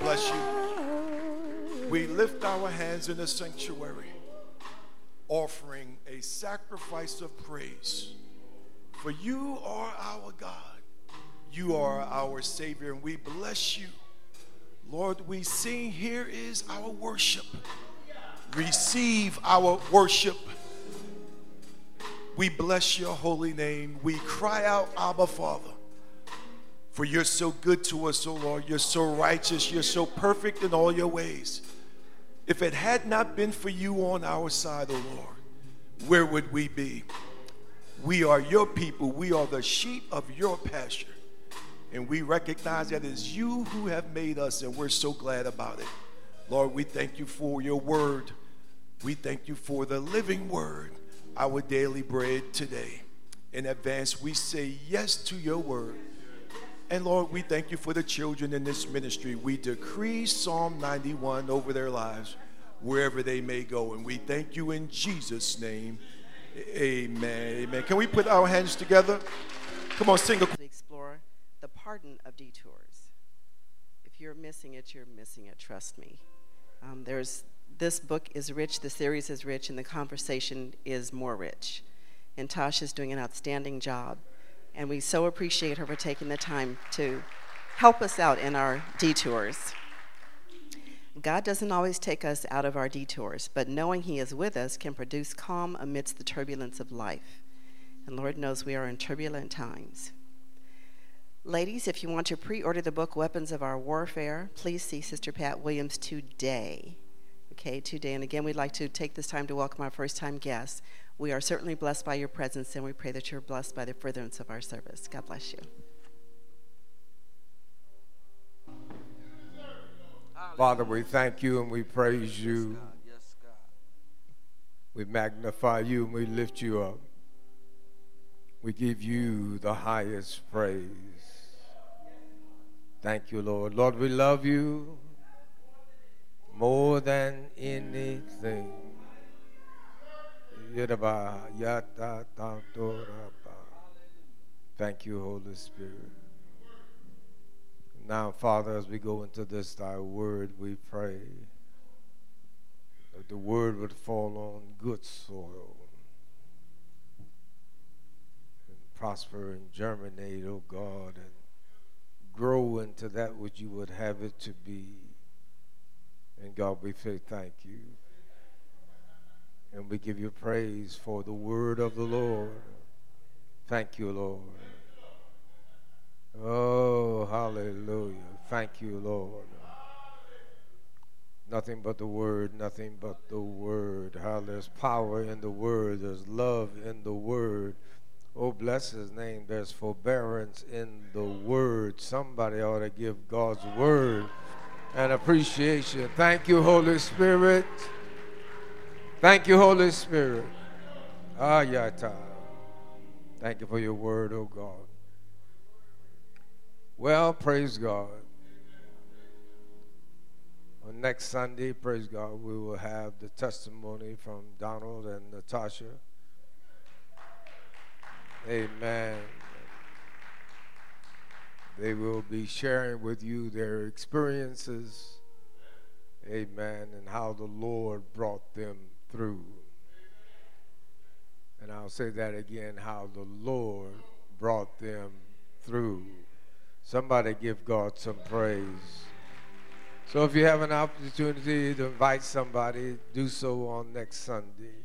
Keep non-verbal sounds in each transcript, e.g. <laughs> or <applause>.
bless you. We lift our hands in the sanctuary, offering a sacrifice of praise. For you are our God. You are our Savior, and we bless you. Lord, we sing, here is our worship. Receive our worship. We bless your holy name. We cry out, Abba, Father. For you're so good to us, O oh Lord. You're so righteous. You're so perfect in all your ways. If it had not been for you on our side, O oh Lord, where would we be? We are your people. We are the sheep of your pasture. And we recognize that it's you who have made us, and we're so glad about it. Lord, we thank you for your word. We thank you for the living word, our daily bread today. In advance, we say yes to your word. And Lord, we thank you for the children in this ministry. We decree Psalm 91 over their lives wherever they may go. And we thank you in Jesus' name. Amen. Amen. Can we put our hands together? Come on, sing a. Explore the pardon of detours. If you're missing it, you're missing it. Trust me. Um, there's this book is rich, the series is rich, and the conversation is more rich. And Tasha's doing an outstanding job. And we so appreciate her for taking the time to help us out in our detours. God doesn't always take us out of our detours, but knowing He is with us can produce calm amidst the turbulence of life. And Lord knows we are in turbulent times. Ladies, if you want to pre order the book Weapons of Our Warfare, please see Sister Pat Williams today okay, today. And again, we'd like to take this time to welcome our first time guests. We are certainly blessed by your presence, and we pray that you're blessed by the furtherance of our service. God bless you. Father, we thank you and we praise you. We magnify you and we lift you up. We give you the highest praise. Thank you, Lord. Lord, we love you more than anything. Thank you, Holy Spirit. Now, Father, as we go into this thy word, we pray that the word would fall on good soil and prosper and germinate, O oh God, and grow into that which you would have it to be. And God, we say thank you. And we give you praise for the word of the Lord. Thank you, Lord. Oh, hallelujah. Thank you, Lord. Nothing but the word, nothing but the word. How there's power in the word, there's love in the word. Oh, bless his name. There's forbearance in the word. Somebody ought to give God's word and appreciation. Thank you, Holy Spirit. Thank you, Holy Spirit. Ah, yata. Thank you for your word, oh God. Well, praise God. On next Sunday, praise God, we will have the testimony from Donald and Natasha. Amen. They will be sharing with you their experiences, amen, and how the Lord brought them through. And I'll say that again how the Lord brought them through. Somebody give God some praise. So if you have an opportunity to invite somebody, do so on next Sunday.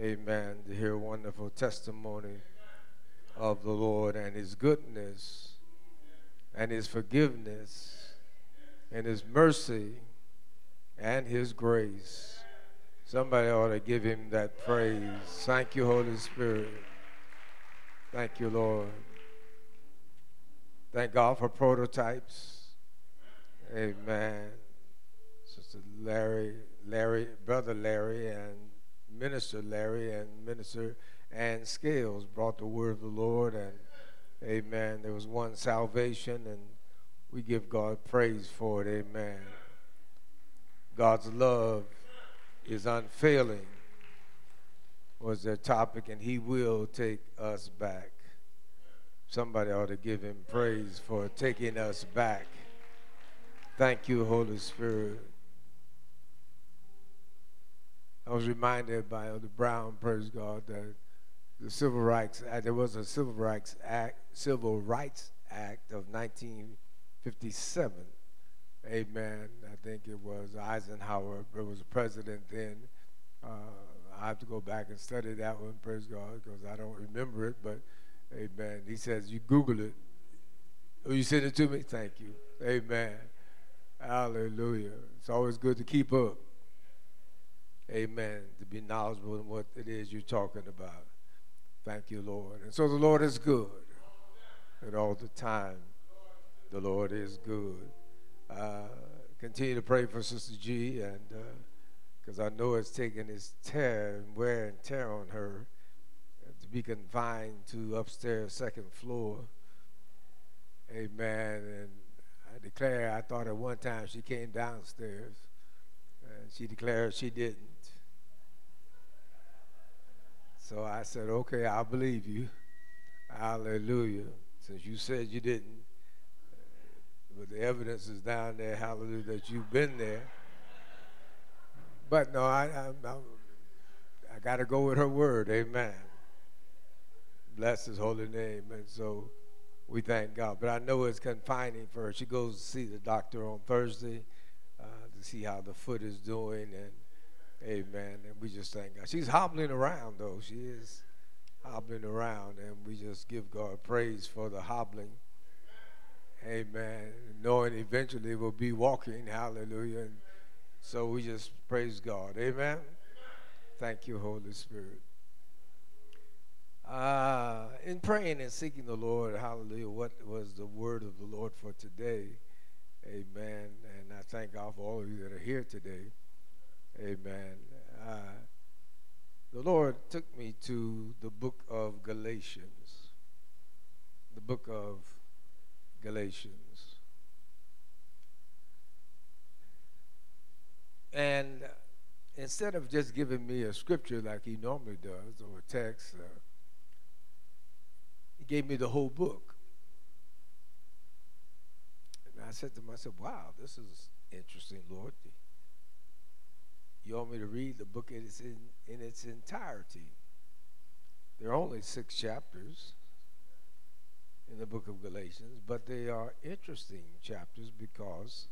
Amen. To hear wonderful testimony of the Lord and his goodness and his forgiveness and his mercy and his grace. Somebody ought to give him that praise. Thank you, Holy Spirit. Thank you, Lord. Thank God for prototypes. Amen. Sister Larry, Larry, Brother Larry, and Minister Larry, and Minister Ann Scales brought the word of the Lord and Amen. There was one salvation, and we give God praise for it. Amen. God's love is unfailing, was their topic, and He will take us back. Somebody ought to give Him praise for taking us back. Thank you, Holy Spirit. I was reminded by Elder Brown, praise God, that the Civil Rights Act, there was a Civil Rights Act, Civil Rights Act of 1957. Amen. I think it was Eisenhower, it was president then. Uh, I have to go back and study that one, praise God, because I don't remember it, but amen. He says, you Google it. Oh, you send it to me? Thank you. Amen. Hallelujah. It's always good to keep up. Amen. To be knowledgeable in what it is you're talking about. Thank you, Lord. And so the Lord is good. And all the time, the Lord is good. Uh, continue to pray for Sister G, and because uh, I know it's taking its tear and wear and tear on her to be confined to upstairs, second floor. Amen. And I declare, I thought at one time she came downstairs, and she declared she didn't. So I said, okay, I'll believe you. Hallelujah. Since you said you didn't, but the evidence is down there, hallelujah, that you've been there. But no, I, I, I, got to go with her word. Amen. Bless his holy name. And so we thank God. But I know it's confining for her. She goes to see the doctor on Thursday uh, to see how the foot is doing. And Amen. And we just thank God. She's hobbling around, though. She is hobbling around, and we just give God praise for the hobbling. Amen. Knowing eventually we'll be walking. Hallelujah. And so we just praise God. Amen. Thank you, Holy Spirit. Uh, in praying and seeking the Lord, hallelujah, what was the word of the Lord for today? Amen. And I thank God for all of you that are here today. Amen. Uh, the Lord took me to the book of Galatians. The book of Galatians. And instead of just giving me a scripture like he normally does or a text, uh, he gave me the whole book. And I said to myself, wow, this is interesting, Lord. You want me to read the book in its, in, in its entirety? There are only six chapters in the book of Galatians, but they are interesting chapters because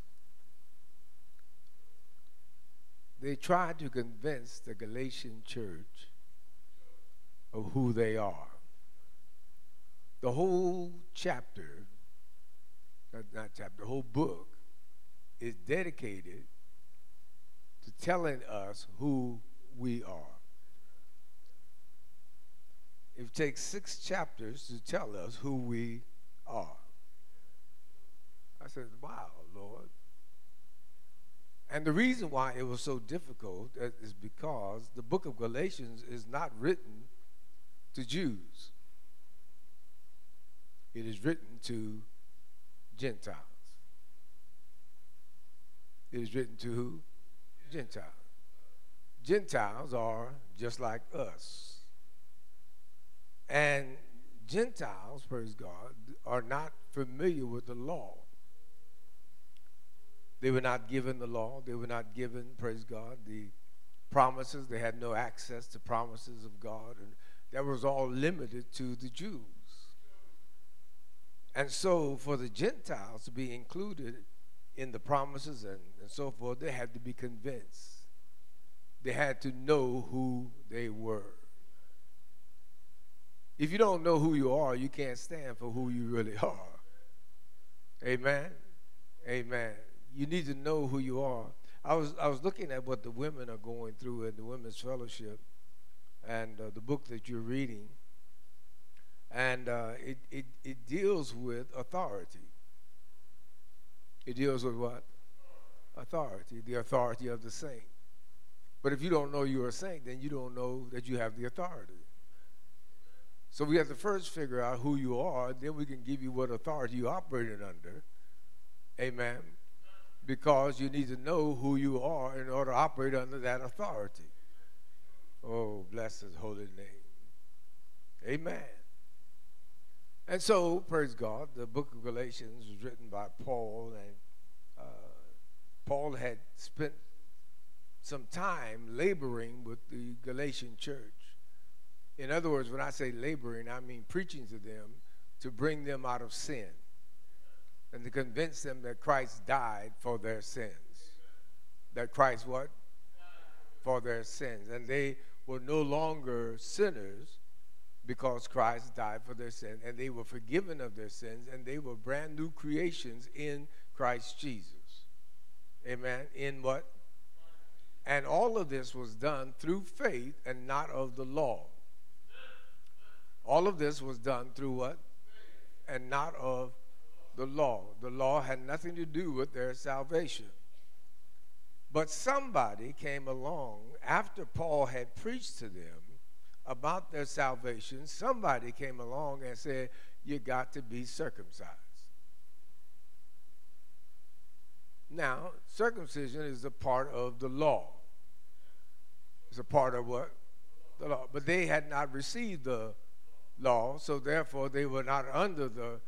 they try to convince the Galatian church of who they are. The whole chapter, not chapter, the whole book is dedicated to telling us who we are. It takes six chapters to tell us who we are. I said, wow, Lord. And the reason why it was so difficult uh, is because the book of Galatians is not written to Jews, it is written to Gentiles. It is written to? Gentiles. Gentiles are just like us. And Gentiles, praise God, are not familiar with the law. They were not given the law. They were not given, praise God, the promises. They had no access to promises of God. And that was all limited to the Jews. And so, for the Gentiles to be included in the promises and, and so forth, they had to be convinced. They had to know who they were. If you don't know who you are, you can't stand for who you really <laughs> are. Amen. Amen. You need to know who you are. I was I was looking at what the women are going through in the women's fellowship, and uh, the book that you're reading, and uh, it, it it deals with authority. It deals with what? Authority, the authority of the saint. But if you don't know you're a saint, then you don't know that you have the authority. So we have to first figure out who you are, then we can give you what authority you're operating under. Amen. Because you need to know who you are in order to operate under that authority. Oh, bless his holy name. Amen. And so, praise God, the book of Galatians was written by Paul, and uh, Paul had spent some time laboring with the Galatian church. In other words, when I say laboring, I mean preaching to them to bring them out of sin and to convince them that Christ died for their sins. That Christ what? For their sins. And they were no longer sinners because Christ died for their sin and they were forgiven of their sins and they were brand new creations in Christ Jesus. Amen. In what? And all of this was done through faith and not of the law. All of this was done through what? And not of the law. The law had nothing to do with their salvation. But somebody came along after Paul had preached to them about their salvation. Somebody came along and said, You got to be circumcised. Now, circumcision is a part of the law. It's a part of what? The law. But they had not received the law, so therefore they were not under the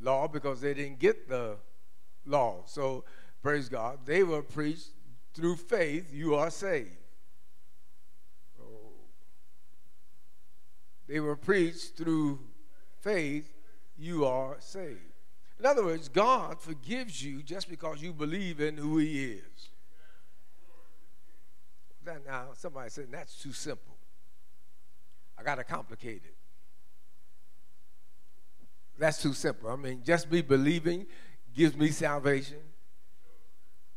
law because they didn't get the law. So, praise God, they were preached through faith, you are saved. Oh. They were preached through faith, you are saved. In other words, God forgives you just because you believe in who He is. Now, somebody said that's too simple. I got to complicate it. That's too simple. I mean, just me believing gives me salvation.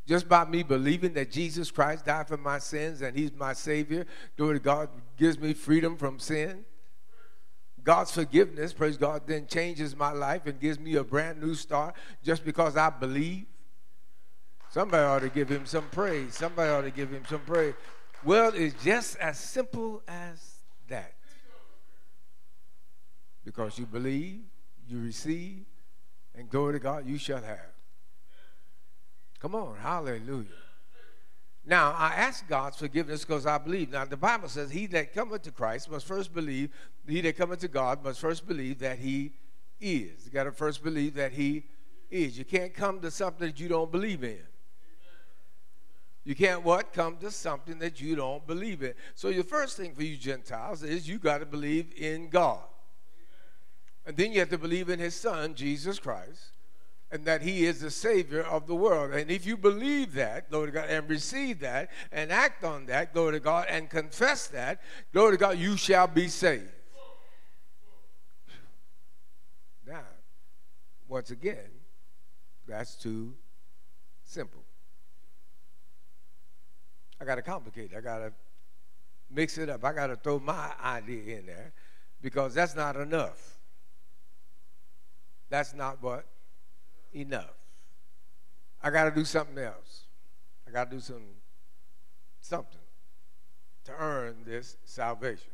Just by me believing that Jesus Christ died for my sins and He's my Savior, glory to God, gives me freedom from sin. God's forgiveness, praise God, then changes my life and gives me a brand new start just because I believe. Somebody ought to give him some praise. Somebody ought to give him some praise. Well, it's just as simple as that. Because you believe, you receive, and glory to God, you shall have. Come on, hallelujah. Now, I ask God's forgiveness because I believe. Now, the Bible says, He that cometh to Christ must first believe, he that cometh to God must first believe that He is. You got to first believe that He is. You can't come to something that you don't believe in. You can't what? Come to something that you don't believe in. So, the first thing for you Gentiles is you got to believe in God. And then you have to believe in his son, Jesus Christ, and that he is the Savior of the world. And if you believe that, glory to God, and receive that, and act on that, glory to God, and confess that, glory to God, you shall be saved. Now, once again, that's too simple. I got to complicate it. I got to mix it up. I got to throw my idea in there because that's not enough. That's not what? Enough. I got to do something else. I got to do some something to earn this salvation.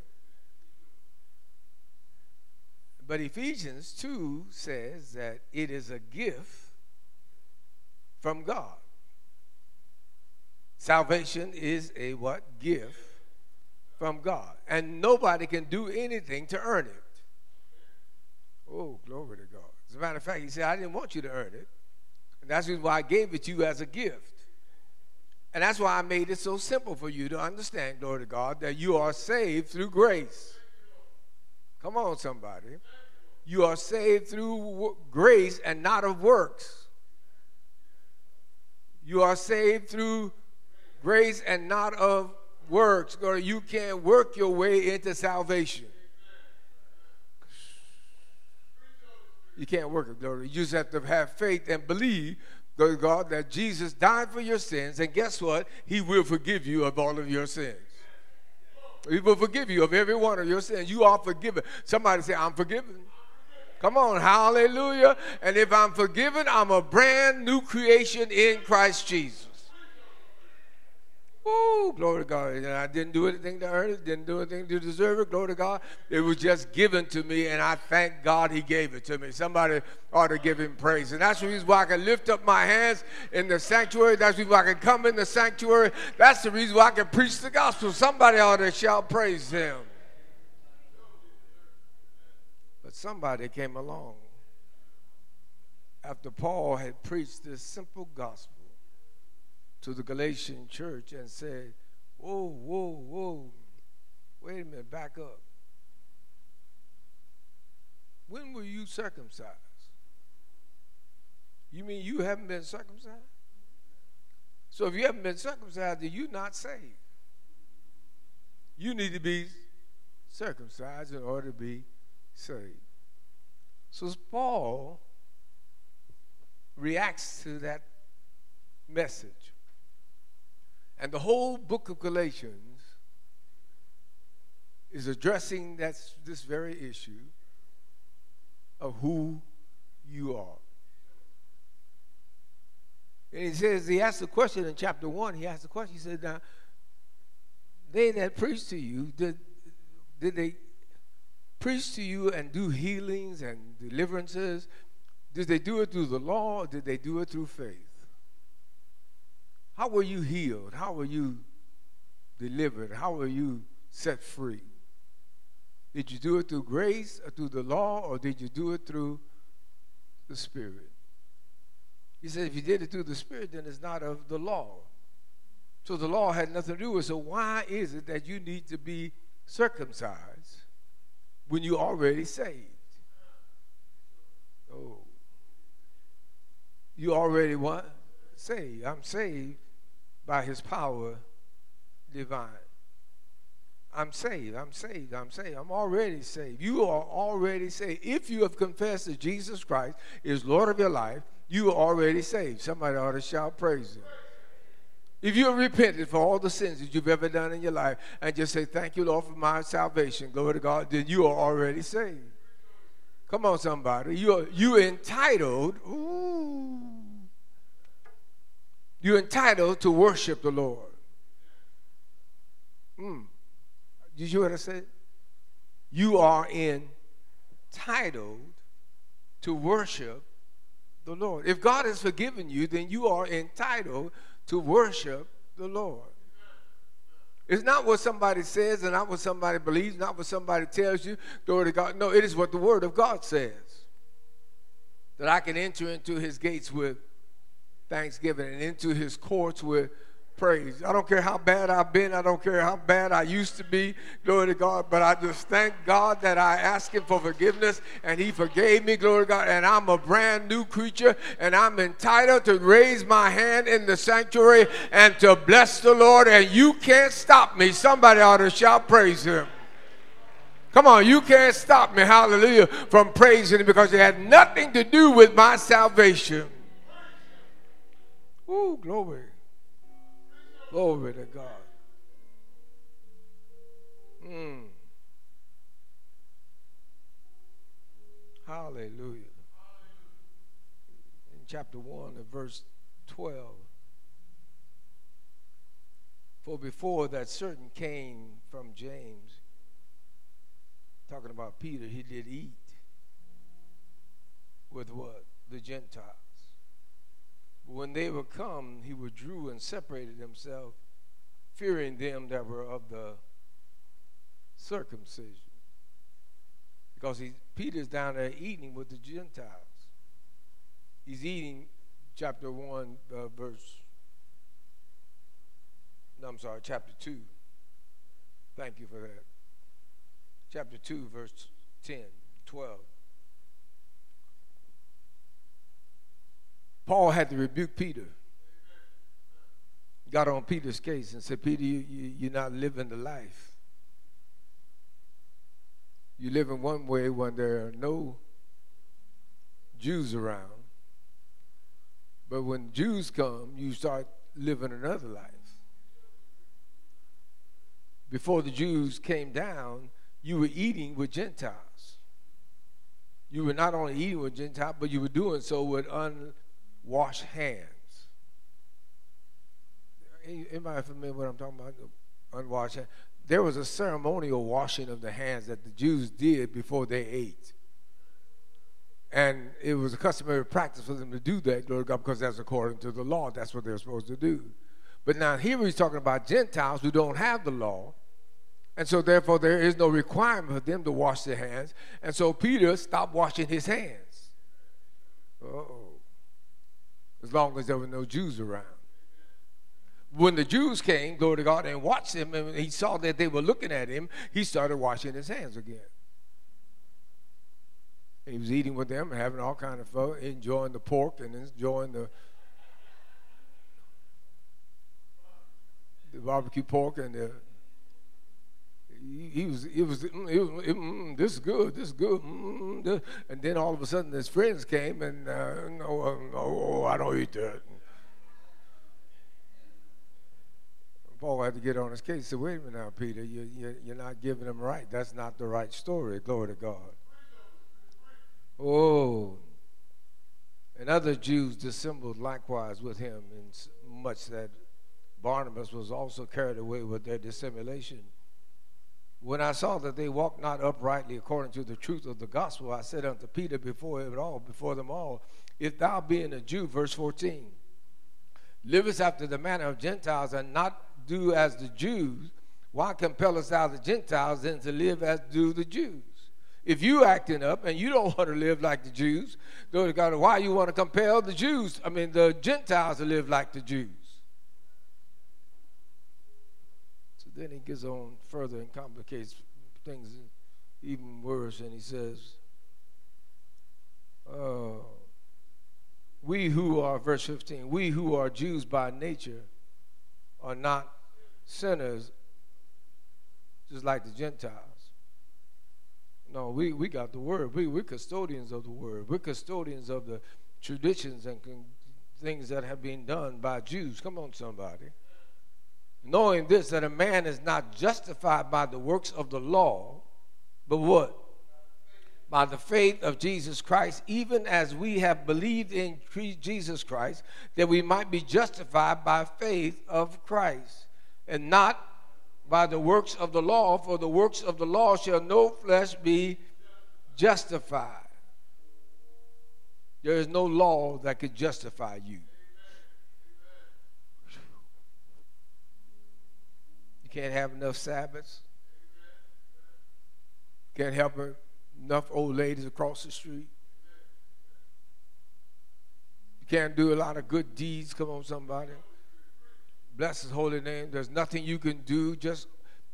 But Ephesians 2 says that it is a gift from God. Salvation is a what? Gift from God. And nobody can do anything to earn it. Oh, glory to God. As a matter of fact, he said, I didn't want you to earn it. And that's why I gave it to you as a gift. And that's why I made it so simple for you to understand, glory to God, that you are saved through grace. Come on, somebody. You are saved through grace and not of works. You are saved through grace and not of works. You can't work your way into salvation. You can't work it, glory. You just have to have faith and believe, glory God, that Jesus died for your sins. And guess what? He will forgive you of all of your sins. He will forgive you of every one of your sins. You are forgiven. Somebody say, I'm forgiven. Come on, hallelujah. And if I'm forgiven, I'm a brand new creation in Christ Jesus. Woo, glory to God. And I didn't do anything to earn it, didn't do anything to deserve it. Glory to God. It was just given to me, and I thank God He gave it to me. Somebody ought to give Him praise. And that's the reason why I can lift up my hands in the sanctuary. That's the reason why I can come in the sanctuary. That's the reason why I can preach the gospel. Somebody ought to shout praise Him. But somebody came along after Paul had preached this simple gospel to the Galatian church and said, Whoa, whoa, whoa, wait a minute, back up. When were you circumcised? You mean you haven't been circumcised? So if you haven't been circumcised, then you're not saved. You need to be circumcised in order to be saved. So Paul reacts to that message. And the whole book of Galatians is addressing this very issue of who you are. And he says, he asked the question in chapter 1, he asked the question, he said, now, they that preach to you, did, did they preach to you and do healings and deliverances? Did they do it through the law or did they do it through faith? How were you healed? How were you delivered? How were you set free? Did you do it through grace or through the law or did you do it through the Spirit? He said, if you did it through the Spirit, then it's not of the law. So the law had nothing to do with it. So why is it that you need to be circumcised when you're already saved? Oh. You already what? Saved. I'm saved by his power divine. I'm saved. I'm saved. I'm saved. I'm already saved. You are already saved. If you have confessed that Jesus Christ is Lord of your life, you are already saved. Somebody ought to shout praise him. If you have repented for all the sins that you've ever done in your life and just say, Thank you, Lord, for my salvation, glory to God, then you are already saved. Come on, somebody. You're, you're entitled, ooh, you're entitled to worship the Lord. Mm. Did you hear what I said? You are entitled to worship the Lord. If God has forgiven you, then you are entitled to worship the Lord. It's not what somebody says and not what somebody believes, not what somebody tells you. Glory to God. No, it is what the Word of God says. That I can enter into His gates with thanksgiving and into His courts with praise. I don't care how bad I've been. I don't care how bad I used to be. Glory to God. But I just thank God that I asked Him for forgiveness and He forgave me. Glory to God. And I'm a brand new creature and I'm entitled to raise my hand in the sanctuary and to bless the Lord. And you can't stop me. Somebody ought to shout praise Him. Come on, you can't stop me, hallelujah, from praising Him because it had nothing to do with my salvation. Ooh, glory. Glory to God. Mm. Hallelujah. In chapter 1 of verse 12. For before that certain came from James, talking about Peter, he did eat with what? The Gentiles. When they were come, he withdrew and separated himself, fearing them that were of the circumcision. Because he, Peter's down there eating with the Gentiles. He's eating, chapter 1, uh, verse, no, I'm sorry, chapter 2. Thank you for that. Chapter 2, verse 10, 12. Paul had to rebuke Peter. Got on Peter's case and said, Peter, you, you, you're not living the life. You live in one way when there are no Jews around. But when Jews come, you start living another life. Before the Jews came down, you were eating with Gentiles. You were not only eating with Gentiles, but you were doing so with un, wash hands. Anybody familiar with what I'm talking about? Unwashed hands. There was a ceremonial washing of the hands that the Jews did before they ate. And it was a customary practice for them to do that, to God, because that's according to the law. That's what they're supposed to do. But now here he's talking about Gentiles who don't have the law. And so therefore there is no requirement for them to wash their hands. And so Peter stopped washing his hands. oh as long as there were no Jews around. when the Jews came, glory to God, and watched him, and he saw that they were looking at him, he started washing his hands again. He was eating with them, having all kind of fun, enjoying the pork and enjoying the the barbecue pork and the he, was, it was, it was, it, mm, this is good, this is good. Mm, this. And then all of a sudden his friends came and, uh, no, uh, no, I don't eat that. Paul had to get on his case. He said, wait a minute now, Peter, you, you, you're not giving them right. That's not the right story. Glory to God. Oh. And other Jews dissembled likewise with him, in much that Barnabas was also carried away with their dissimulation. When I saw that they walked not uprightly according to the truth of the gospel, I said unto Peter before it all, before them all, if thou being a Jew, verse 14, livest after the manner of Gentiles and not do as the Jews, why compellest thou the Gentiles then to live as do the Jews? If you acting up and you don't <laughs> want to live like the Jews, God, why you want to compel the Jews, I mean the Gentiles to live like the Jews? So then he gets on further and complicates things even worse, and he says, uh, we who are, verse 15, we who are Jews by nature are not sinners just like the Gentiles. No, we, we got the word. We, we're custodians of the word. We're custodians of the traditions and con- things that have been done by Jews. Come on, somebody. Knowing this, that a man is not justified by the works of the law, but what? By the faith of Jesus Christ, even as we have believed in Jesus Christ, that we might be justified by faith of Christ and not by the works of the law, for the works of the law shall no flesh be justified. There is no law that could justify you. Can't have enough Sabbaths. Can't help enough old ladies across the street. You can't do a lot of good deeds. Come on, somebody. Bless his holy name. There's nothing you can do. Just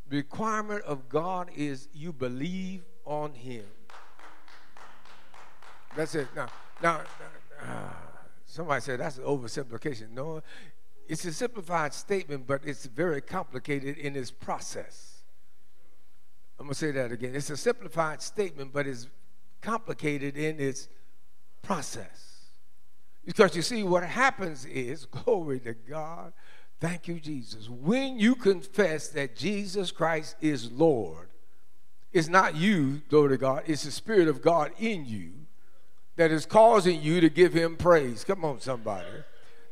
requirement of God is you believe on him. That's it. Now, now, uh, somebody said that's an oversimplification. No, it's a simplified statement, but it's very complicated in its process. I'm going to say that again. It's a simplified statement, but it's complicated in its process. Because you see, what happens is, <laughs> glory to God, Thank you, Jesus. When you confess that Jesus Christ is Lord, it's not you, glory to God, it's the Spirit of God in you that is causing you to give Him praise. Come on, somebody.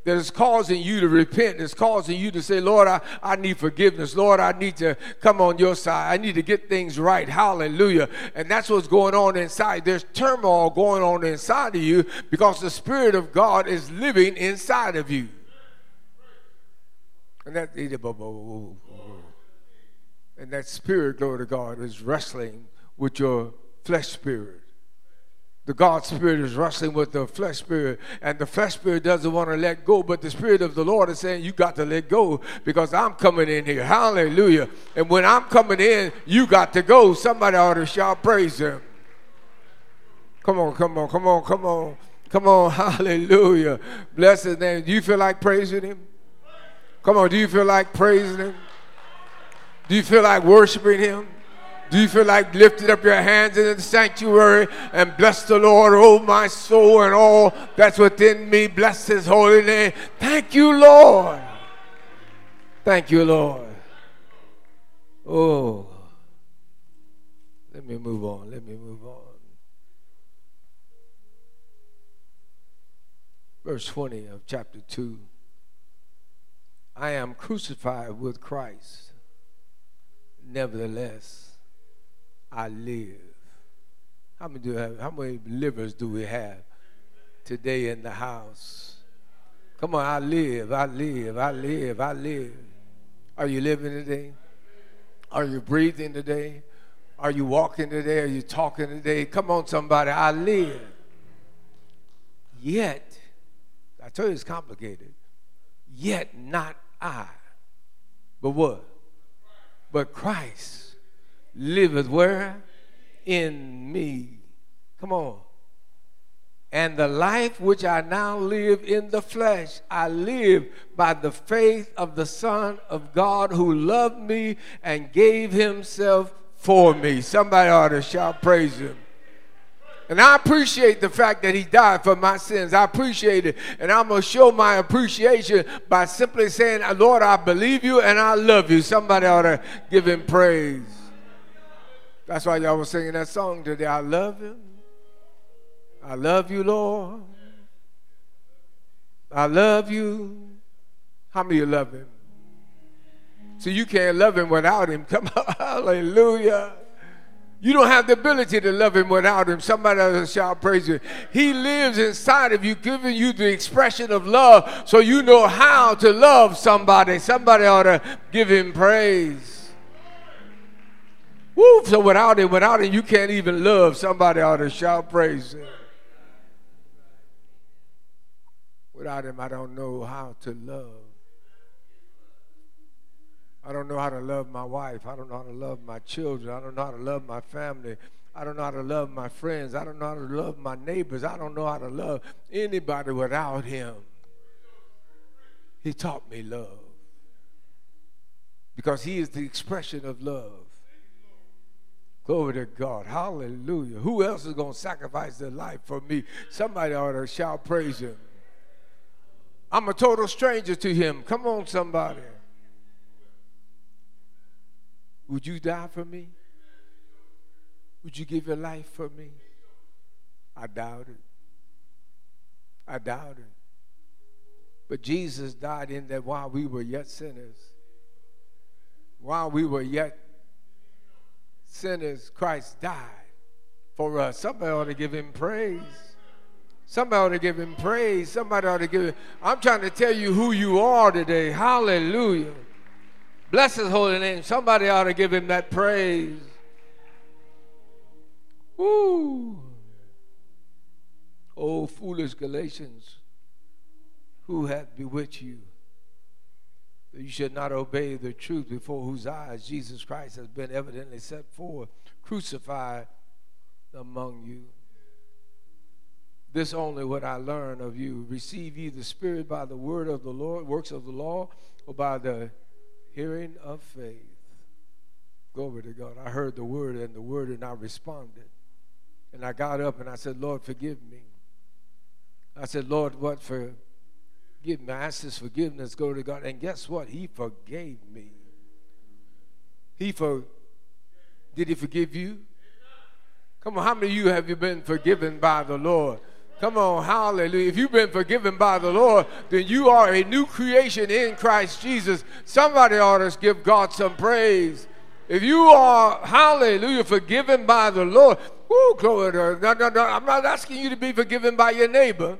That is causing you to repent, it's causing you to say, Lord, I, I need forgiveness. Lord, I need to come on your side. I need to get things right. Hallelujah. And that's what's going on inside. There's turmoil going on inside of you because the Spirit of God is living inside of you. And that, eh, and that spirit, glory to God, is wrestling with your flesh spirit. The God spirit is wrestling with the flesh spirit, and the flesh spirit doesn't want to let go, but the spirit of the Lord is saying, You got to let go because I'm coming in here. Hallelujah. And when I'm coming in, you got to go. Somebody ought to shout, Praise Him. Come on, come on, come on, come on, come on. <laughs> Hallelujah. Bless His name. Do you feel like praising Him? Come on, do you feel like praising Him? Do you feel like worshiping Him? Do you feel like lifting up your hands in the sanctuary and bless the Lord, oh my soul, and all that's within me? Bless His holy name. Thank you, Lord. Thank you, Lord. Oh, let me move on. Let me move on. Verse 20 of chapter 2. I am crucified with Christ. Nevertheless, I live. How many do have, how many livers do we have today in the house? Come on, I live, I live, I live, I live. Are you living today? Are you breathing today? Are you walking today? Are you talking today? Come on, somebody, I live. Yet, I tell you it's complicated. Yet not I. But what? But Christ liveth where? In me. Come on. And the life which I now live in the flesh, I live by the faith of the Son of God who loved me and gave himself for me. Somebody ought to shout, praise him. And I appreciate the fact that he died for my sins. I appreciate it. And I'm going to show my appreciation by simply saying, Lord, I believe you and I love you. Somebody ought to give him praise. That's why y'all was singing that song today. I love him. I love you, Lord. I love you. How many you love him? So you can't love him without him. <laughs> Come on, hallelujah. You don't have the ability to love him without him. Somebody else shout praise him. He lives inside of you, giving you the expression of love so you know how to love somebody. Somebody ought to give him praise. Woo! So without him, without him, you can't even love. Somebody ought to shout praise. Without him, I don't know how to love. I don't know how to love my wife. I don't know how to love my children. I don't know how to love my family. I don't know how to love my friends. I don't know how to love my neighbors. I don't know how to love anybody without him. He taught me love because he is the expression of love. Glory to God. Hallelujah. Who else is going to sacrifice their life for me? Somebody ought to shout praise him. I'm a total stranger to him. Come on, somebody. Would you die for me? Would you give your life for me? I doubt it. I doubt it. But Jesus died in that while we were yet sinners, while we were yet sinners, Christ died for us. Somebody ought to give him praise. Somebody ought to give him praise. Somebody ought to give him. I'm trying to tell you who you are today. Hallelujah. Bless his holy name. Somebody ought to give him that praise. Woo. Oh, foolish Galatians, who hath bewitched you? You should not obey the truth before whose eyes Jesus Christ has been evidently set forth, crucified among you. This only what I learn of you. Receive ye the Spirit by the word of the Lord, works of the law, or by the hearing of faith. Glory to God. I heard the word and the word, and I responded. And I got up and I said, Lord, forgive me. I said, Lord, what for? Give me. I asked his forgiveness. Go to God. And guess what? He forgave me. He for did he forgive you? Come on, how many of you have you been forgiven by the Lord? Come on, hallelujah. If you've been forgiven by the Lord, then you are a new creation in Christ Jesus. Somebody ought to give God some praise. If you are, hallelujah, forgiven by the Lord, whoo, glory to no, no, no, I'm not asking you to be forgiven by your neighbor.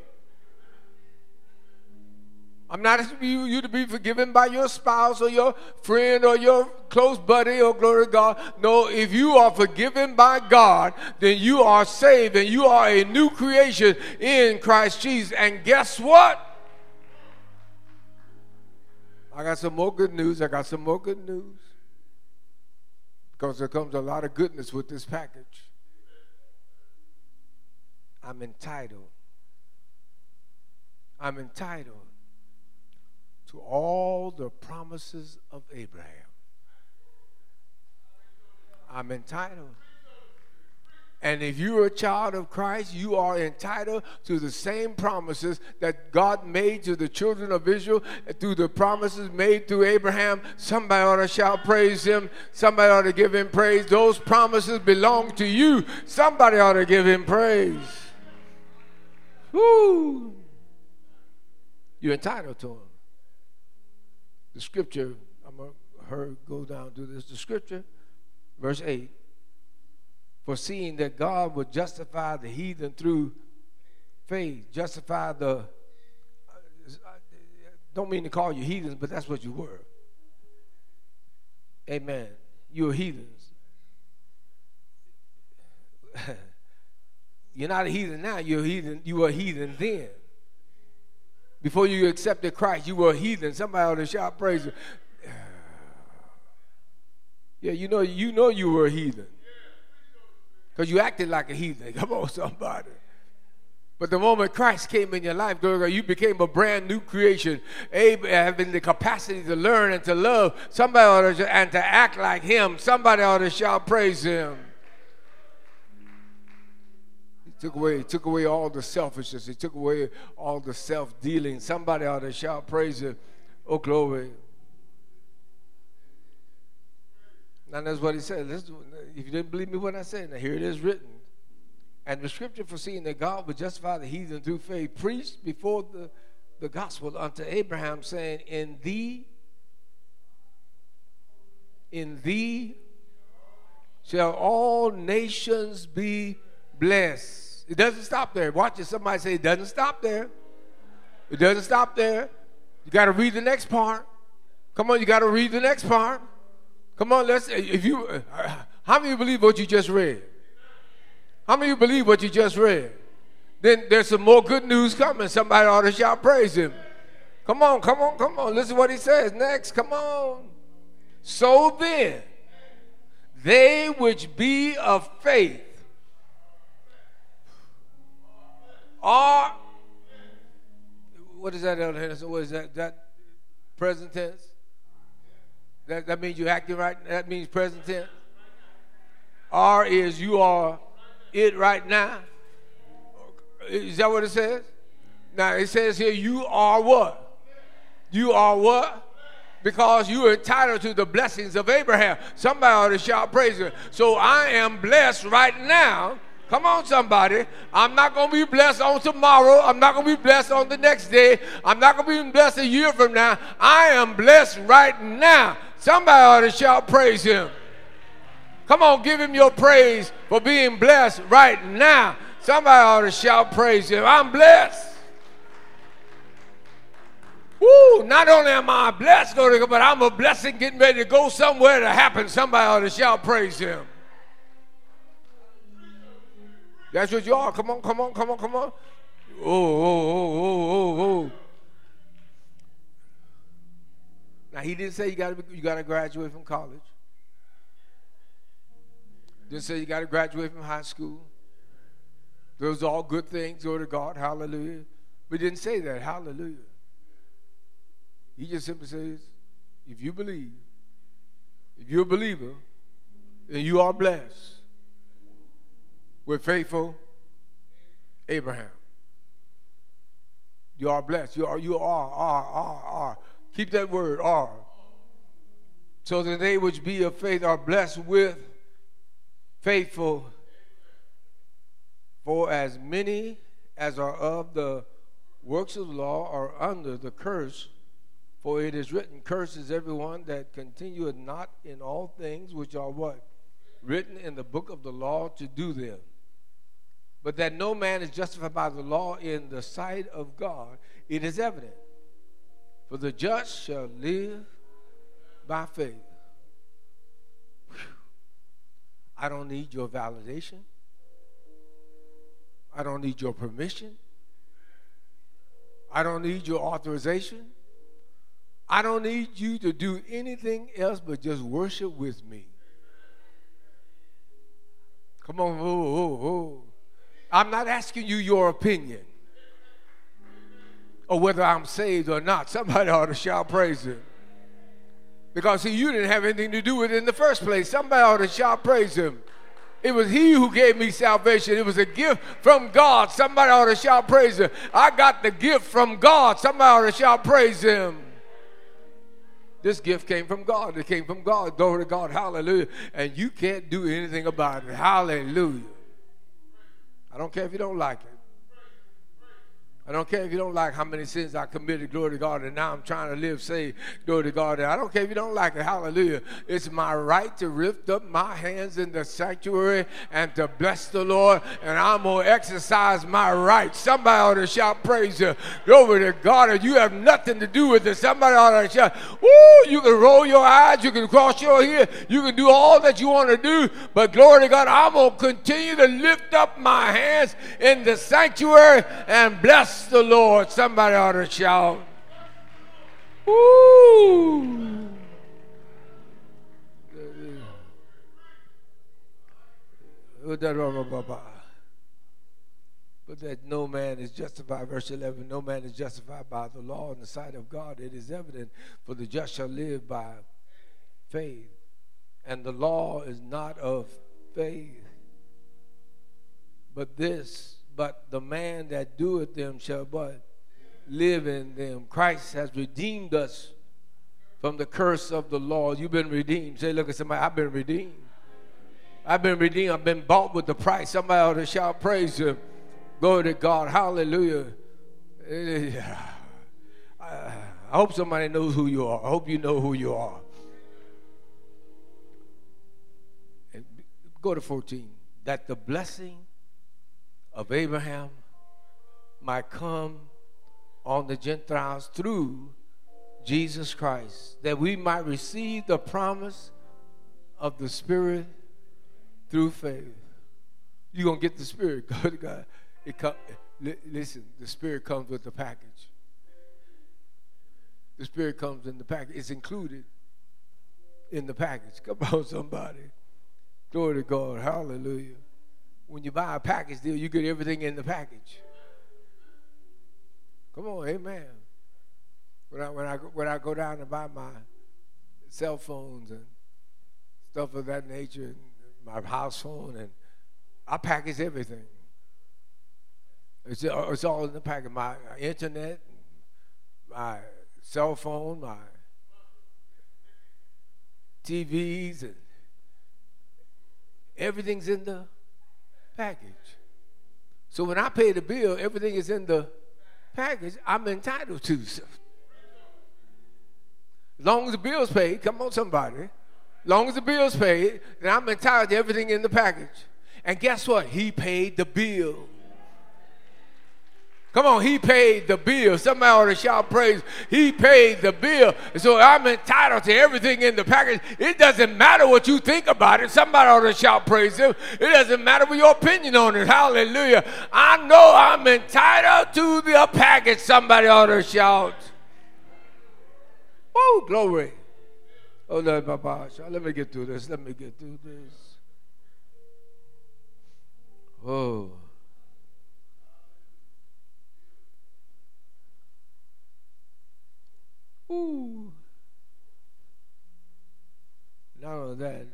I'm not asking you, you to be forgiven by your spouse or your friend or your close buddy or glory to God. No, if you are forgiven by God, then you are saved and you are a new creation in Christ Jesus. And guess what? I got some more good news. I got some more good news. Because there comes a lot of goodness with this package. I'm entitled. I'm entitled to all the promises of Abraham. I'm entitled. And if you're a child of Christ, you are entitled to the same promises that God made to the children of Israel through the promises made to Abraham. Somebody ought to shout praise him. Somebody ought to give him praise. Those promises belong to you. Somebody ought to give him praise. Woo! You're entitled to them the scripture, I'm going to her go down to this. The scripture, verse 8, for seeing that God would justify the heathen through faith, justify the, uh, don't mean to call you heathens, but that's what you were. Amen. You were heathens. <laughs> you're not a heathen now, you're a heathen, you were a heathen then. Before you accepted Christ, you were a heathen. Somebody ought to shout praise. Yeah, you know, you know you were a heathen. Because you acted like a heathen. Come on, somebody. But the moment Christ came in your life, you became a brand new creation, having the capacity to learn and to love somebody ought to, and to act like Him. Somebody ought to shout, praise Him. Took away, took away all the selfishness. He took away all the self-dealing. Somebody ought to shout, praise Him. Oh, glory. And that's what he said. Listen, if you didn't believe me when I said, now here it is written. And the scripture foreseeing that God would justify the heathen through faith preached before the, the gospel unto Abraham, saying, In thee, in thee shall all nations be blessed. It doesn't stop there. Watch it. Somebody say it doesn't stop there. It doesn't stop there. You got to read the next part. Come on, you got to read the next part. Come on, let's. If you, how many believe what you just read? How many believe what you just read? Then there's some more good news coming. Somebody ought to shout praise him. Come on, come on, come on. Listen to what he says next. Come on. So then, they which be of faith are what is that, Elder Henderson? What is that? That present tense? That, that means you're acting right? That means present tense? R is you are it right now. Is that what it says? Now it says here, you are what? You are what? Because you are entitled to the blessings of Abraham. Somebody ought to shout praise him. So I am blessed right now. Come on, somebody. I'm not going to be blessed on tomorrow. I'm not going to be blessed on the next day. I'm not going to be blessed a year from now. I am blessed right now. Somebody ought to shout praise him. Come on, give him your praise for being blessed right now. Somebody ought to shout praise him. I'm blessed. Woo, not only am I blessed, but I'm a blessing getting ready to go somewhere to happen. Somebody ought to shout praise him. That's what you are. Come on, come on, come on, come on. Oh, oh, oh, oh, oh, oh. Now he didn't say you got to you got to graduate from college. Didn't say you got to graduate from high school. Those are all good things. Go to God. Hallelujah. But didn't say that. Hallelujah. He just simply says, if you believe, if you're a believer, then you are blessed with faithful Abraham. You are blessed. You are, you are, are, are, are. Keep that word, are. So that they which be of faith are blessed with faithful. For as many as are of the works of the law are under the curse. For it is written, Curses everyone that continueth not in all things which are what? Written in the book of the law to do them. But that no man is justified by the law in the sight of God, it is evident. For the just shall live by faith. I don't need your validation. I don't need your permission. I don't need your authorization. I don't need you to do anything else but just worship with me. Come on, oh, oh, oh. I'm not asking you your opinion or whether I'm saved or not. Somebody ought to shout praise him. Because, see, you didn't have anything to do with it in the first place. Somebody ought to shout, praise him. It was he who gave me salvation. It was a gift from God. Somebody ought to shout, praise him. I got the gift from God. Somebody ought to shout, praise him. This gift came from God. It came from God. Glory to God. Hallelujah. And you can't do anything about it. Hallelujah. I don't care if you don't like it. I don't care if you don't like how many sins I committed, glory to God, and now I'm trying to live saved, glory to God. And I don't care if you don't like it, hallelujah. It's my right to lift up my hands in the sanctuary and to bless the Lord, and I'm going to exercise my right. Somebody ought to shout praise you. Glory to God, and you have nothing to do with it. Somebody ought to shout, woo, you can roll your eyes, you can cross your ear, you can do all that you want to do, but glory to God, I'm going to continue to lift up my hands in the sanctuary and bless Bless the Lord. Somebody ought to shout. Woo! But that, no man is justified, verse 11, no man is justified by the law in the sight of God. It is evident, for the just shall live by faith. And the law is not of faith. But this, but the man that doeth them shall but live in them. Christ has redeemed us from the curse of the law. You've been redeemed. Say, look at somebody, I've been redeemed. I've been redeemed. I've been bought with the price. Somebody ought to shout praise Him. Glory to God. Hallelujah. I hope somebody knows who you are. I hope you know who you are. Go to 14. That the blessing of Abraham might come on the Gentiles through Jesus Christ, that we might receive the promise of the Spirit through faith. You're going to get the Spirit. <laughs> Go to God. It come, listen, the Spirit comes with the package. The Spirit comes in the package. It's included in the package. Come on, somebody. Glory to God. Hallelujah. When you buy a package deal, you get everything in the package. Come on, amen. When I, when I, when I go down and buy my cell phones and stuff of that nature, and my house phone, and I package everything. It's, uh, it's all in the package. My internet, my cell phone, my TVs, and everything's in the package. So when I pay the bill, everything is in the package. I'm entitled to. As long as the bill's paid, come on, somebody. As long as the bill's paid, then I'm entitled to everything in the package. And guess what? He paid the bill. Come on, he paid the bill. Somebody ought to shout praise. He paid the bill. So I'm entitled to everything in the package. It doesn't matter what you think about it. Somebody ought to shout praise him. It doesn't matter what your opinion on it. Hallelujah. I know I'm entitled to the package. Somebody ought to shout. Woo, glory. Oh, Lord, Papa. Let me get through this. Let me get through this. Oh. Ooh. Not only that,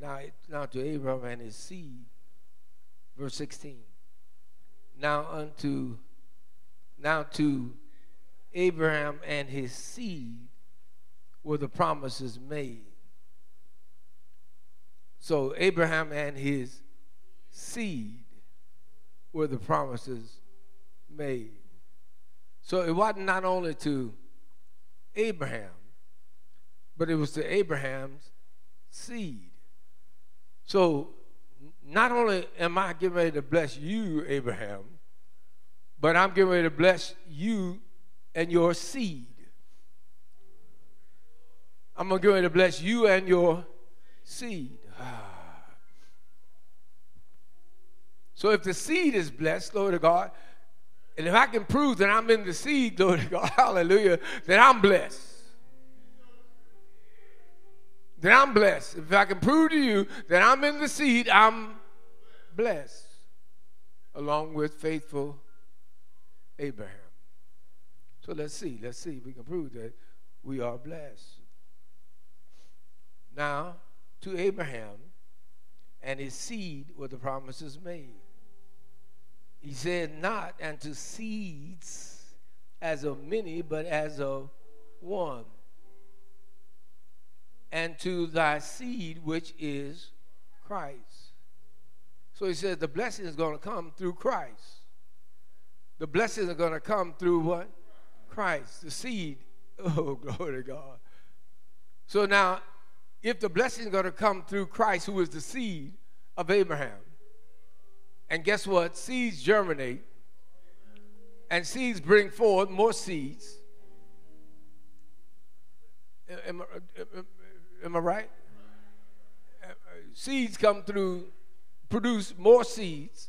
now, now to Abraham and his seed, verse 16. Now unto now to Abraham and his seed were the promises made. So Abraham and his seed were the promises made. So it wasn't not only to Abraham, but it was to Abraham's seed. So not only am I getting ready to bless you, Abraham, but I'm getting ready to bless you and your seed. I'm going to get ready to bless you and your seed. Ah. So if the seed is blessed, glory to God, and if I can prove that I'm in the seed, <laughs> to God, hallelujah, then I'm blessed. Then I'm blessed. If I can prove to you that I'm in the seed, I'm blessed. Along with faithful Abraham. So let's see. Let's see if we can prove that we are blessed. Now, to Abraham and his seed were the promises made. He said, Not unto seeds as of many, but as of one. And to thy seed, which is Christ. So he says the blessing is going to come through Christ. The blessings are going to come through what? Christ, the seed. <laughs> Oh, glory to God. So now, if the blessing is going to come through Christ, who is the seed of Abraham, and guess what? Seeds germinate, and seeds bring forth more seeds. Am, am, am I right? Seeds come through, produce more seeds.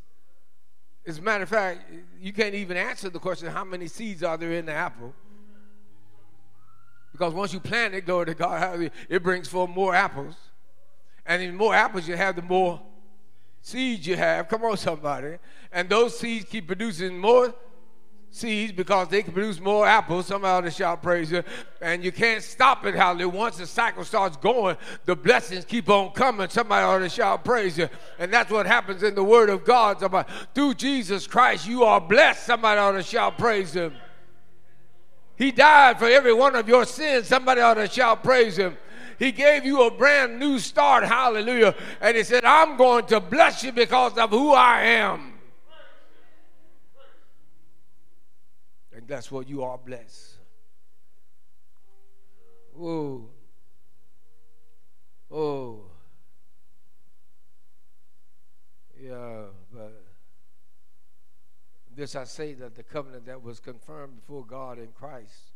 As a matter of fact, you can't even answer the question how many seeds are there in the apple? Because once you plant it, glory to God, it brings forth more apples. And the more apples you have, the more seeds you have. Come on, somebody. And those seeds keep producing more seeds because they can produce more apples. Somebody ought to shout praise you. And you can't stop it, hallelujah. Once the cycle starts going, the blessings keep on coming. Somebody ought to shout praise you. And that's what happens in the Word of God. Somebody, through Jesus Christ, you are blessed. Somebody ought to shout praise him. He died for every one of your sins. Somebody ought to shout praise him. He gave you a brand new start. Hallelujah. And he said, I'm going to bless you because of who I am. And that's what you are blessed. Oh. Oh. Yeah, but this I say that the covenant that was confirmed before God in Christ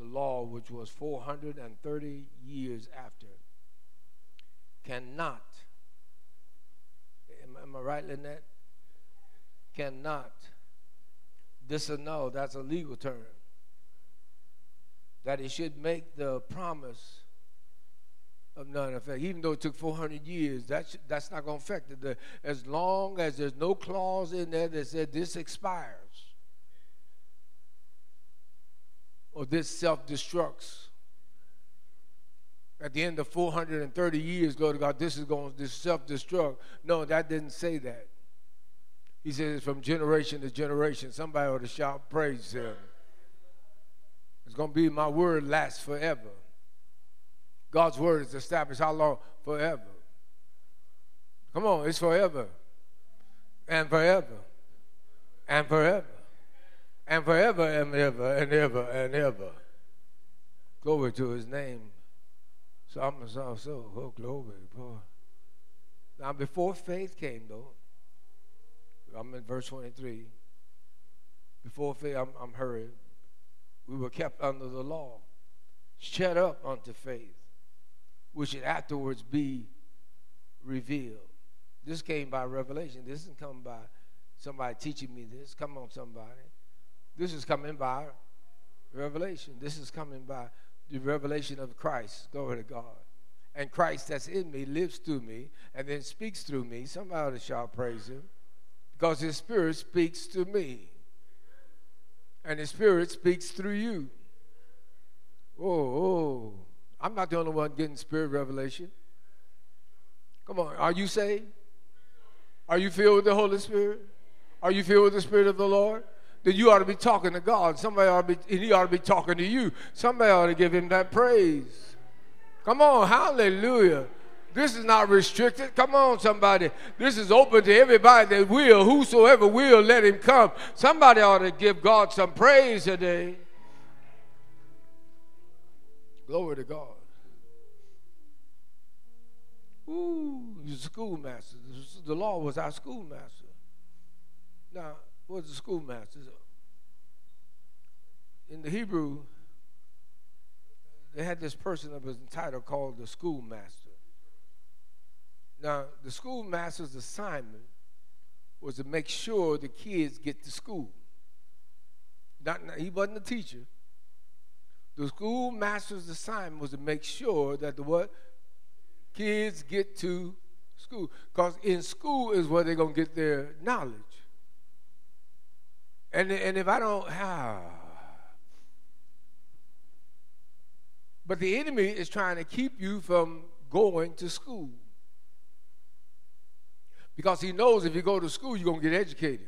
the law, which was 430 years after, cannot, am, am I right, Lynette? Cannot disannul, that's a legal term, that it should make the promise of none effect. Even though it took 400 years, that's, that's not going to affect it. The, as long as there's no clause in there that said this expires or this self destructs. At the end of 430 years, glory to God, this is going to self destruct. No, that didn't say that. He says from generation to generation. Somebody ought to shout praise him. It's going to be my word lasts forever. God's word is established how long? Forever. Come on, it's forever. And forever. And forever and forever and ever and ever and ever. Glory to his name. So I'm so, so oh, glory, boy. Now, before faith came, though, I'm in verse 23. Before faith, I'm, I'm hurrying. We were kept under the law, shut up unto faith, which should afterwards be revealed. This came by revelation. This didn't come by somebody teaching me this. Come on, somebody. This is coming by revelation. This is coming by the revelation of Christ. Glory to God. And Christ that's in me lives through me and then speaks through me. Somebody shall praise him. Because his spirit speaks to me. And his spirit speaks through you. Oh, oh. I'm not the only one getting spirit revelation. Come on. Are you saved? Are you filled with the Holy Spirit? Are you filled with the Spirit of the Lord? Then you ought to be talking to God. Somebody ought to be, and he ought to be talking to you. Somebody ought to give him that praise. Come on, hallelujah. This is not restricted. Come on, somebody. This is open to everybody that will. Whosoever will, let him come. Somebody ought to give God some praise today. Glory to God. Ooh, a schoolmaster. The law was our schoolmaster. Now, was the schoolmaster. In the Hebrew, they had this person that was entitled called the schoolmaster. Now, the schoolmaster's assignment was to make sure the kids get to school. Not, not, he wasn't a teacher. The schoolmaster's assignment was to make sure that the what kids get to school, because in school is where they're gonna get their knowledge. And, and if I don't have, <sighs> but the enemy is trying to keep you from going to school. Because he knows if you go to school, you're going to get educated.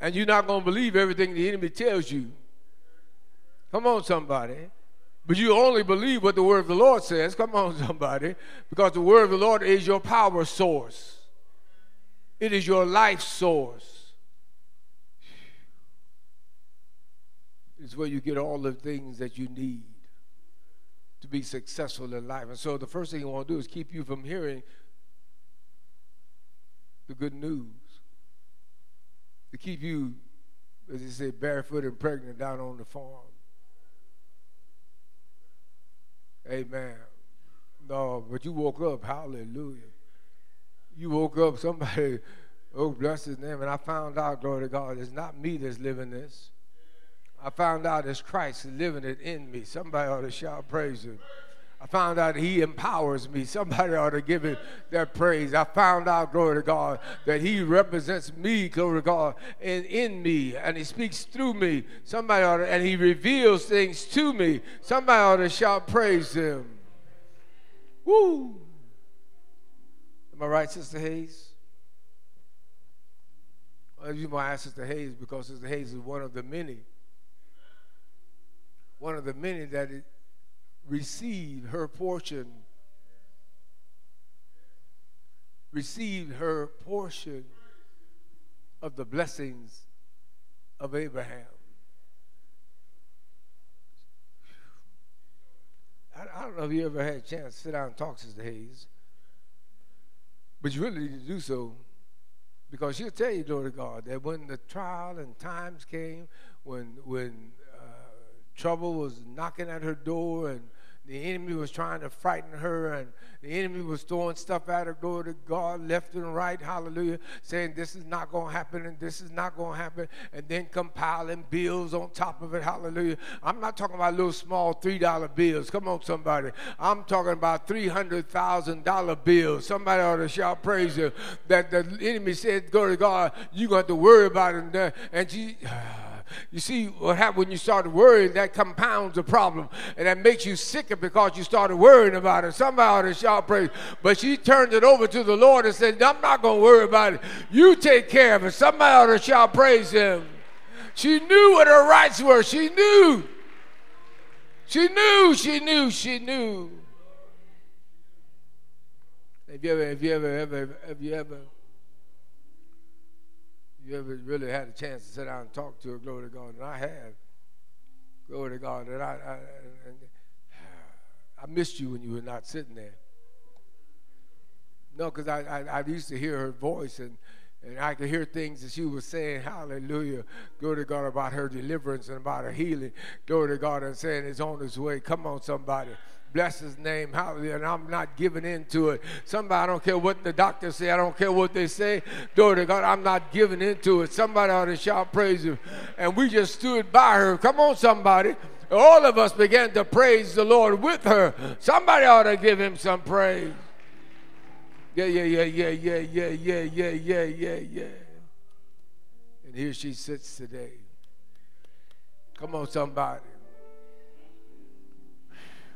And you're not going to believe everything the enemy tells you. Come on, somebody. But you only believe what the word of the Lord says. Come on, <laughs> somebody. Because the word of the Lord is your power source, it is your life source. Is where you get all the things that you need to be successful in life. And so the first thing you want to do is keep you from hearing the good news. To keep you, as they say, barefoot and pregnant down on the farm. Amen. No, but you woke up, hallelujah. You woke up, somebody, <laughs> oh, bless his name. And I found out, glory to God, it's not me that's living this. I found out it's Christ living it in me. Somebody ought to shout praise him. I found out he empowers me. Somebody ought to give him that praise. I found out, glory to God, that he represents me, glory to God, and in me, and he speaks through me. Somebody ought to, and he reveals things to me. Somebody ought to shout praise him. Woo! Am I right, Sister Hayes? Well, you might ask Sister Hayes because Sister Hayes is one of the many, one of the many that received her portion, received her portion of the blessings of Abraham. I, don't know if you ever had a chance to sit down and talk to Sister Hayes, but you really need to do so because she'll tell you, glory to God, that when the trial and times came, when when trouble was knocking at her door and the enemy was trying to frighten her, and the enemy was throwing stuff at her, glory to God, left and right, hallelujah, saying this is not going to happen and this is not going to happen, and then compiling bills on top of it, hallelujah. I'm not talking about little small $3 bills. Come on, somebody. I'm talking about $300,000 bills. Somebody ought to shout praise you. That the enemy said, glory to God, you're going to have to worry about it. And she. <sighs> <sighs> You see, what happens when you start worrying, that compounds the problem. And that makes you sicker because you started worrying about it. Somebody ought to shout praise. But she turned it over to the Lord and said, I'm not going to worry about it. You take care of it. Somebody ought to shout praise him. She knew what her rights were. She knew. She knew, she knew, she knew. Have you ever, have you ever, ever, have you ever you ever really had a chance to sit down and talk to her, glory to God, and I have. Glory to God. And I, I, and <sighs> I missed you when you were not sitting there. No, because I, I, I, used to hear her voice and, and I could hear things that she was saying, hallelujah, glory to God, about her deliverance and about her healing. Glory to God, and saying it's on its way. Come on, somebody. Bless his name. Hallelujah. And I'm not giving in to it. Somebody, I don't care what the doctors say. I don't care what they say. Glory to God. I'm not giving into it. Somebody ought to shout praise him. And we just stood by her. Come on, somebody. All of us began to praise the Lord with her. Somebody ought to give him some praise. Yeah, yeah, yeah, yeah, yeah, yeah, yeah, yeah, yeah, yeah, yeah. And here she sits today. Come on, somebody.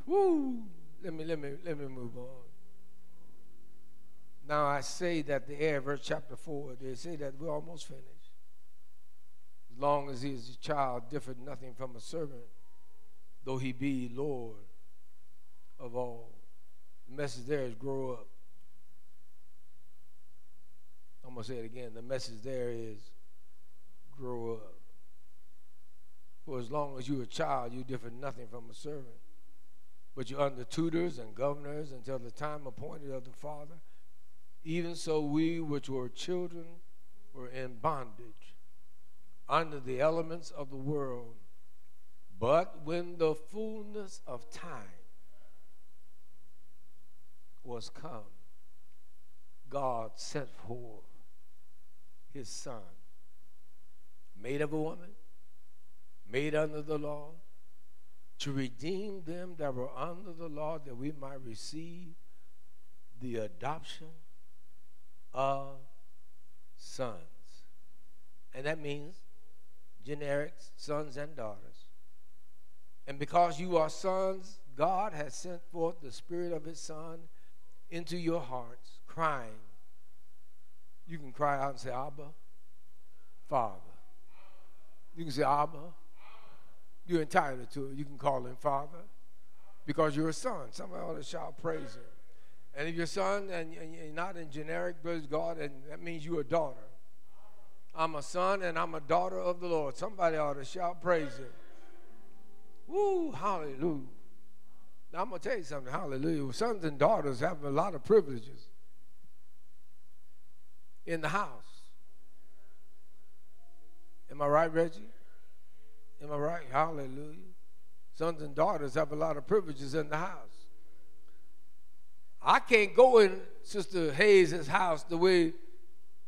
Woo! Let me let me let me move on. Now I say that the heir, verse chapter four, they say that we're almost finished. As long as he is a child, different nothing from a servant, though he be Lord of all. The message there is grow up. I'm gonna say it again. The message there is grow up. For as long as you're a child, you differ nothing from a servant but you're under tutors and governors until the time appointed of the Father. Even so, we which were children were in bondage under the elements of the world. But when the fullness of time was come, God sent forth his Son, made of a woman, made under the law to redeem them that were under the law, that we might receive the adoption of sons. And that means generic sons and daughters. And because you are sons, God has sent forth the Spirit of His Son into your hearts, crying. You can cry out and say, Abba, Father. You can say, Abba, you're entitled to it. You can call him Father because you're a son. Somebody ought to shout praise him. And if you're a son and you're not in generic, praise God, and that means you're a daughter. I'm a son and I'm a daughter of the Lord. Somebody ought to shout praise him. Woo, hallelujah. Now I'm going to tell you something. Hallelujah. Sons and daughters have a lot of privileges in the house. Am I right, Reggie? Am I right? Hallelujah. Sons and daughters have a lot of privileges in the house. I can't go in Sister Hayes' house the way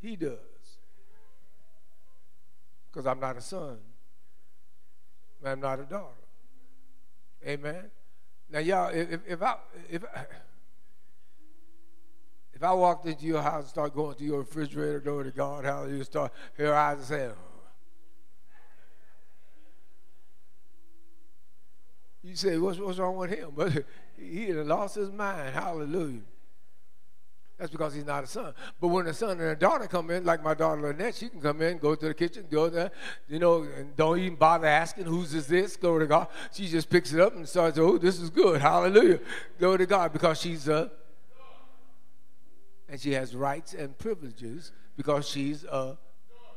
he does because I'm not a son. I'm not a daughter. Amen. Now, y'all, if, if I if if I walked into your house and start going to your refrigerator, glory to God, you start your eyes and saying, You say, what's, what's wrong with him? <laughs> But he lost his mind. Hallelujah. That's because he's not a son. But when a son and a daughter come in, like my daughter Lynette, she can come in, go to the kitchen, go there, you know, and don't even bother asking whose is this. Glory to God. She just picks it up and starts, oh, this is good. Hallelujah. Glory to God because she's a, and she has rights and privileges because she's a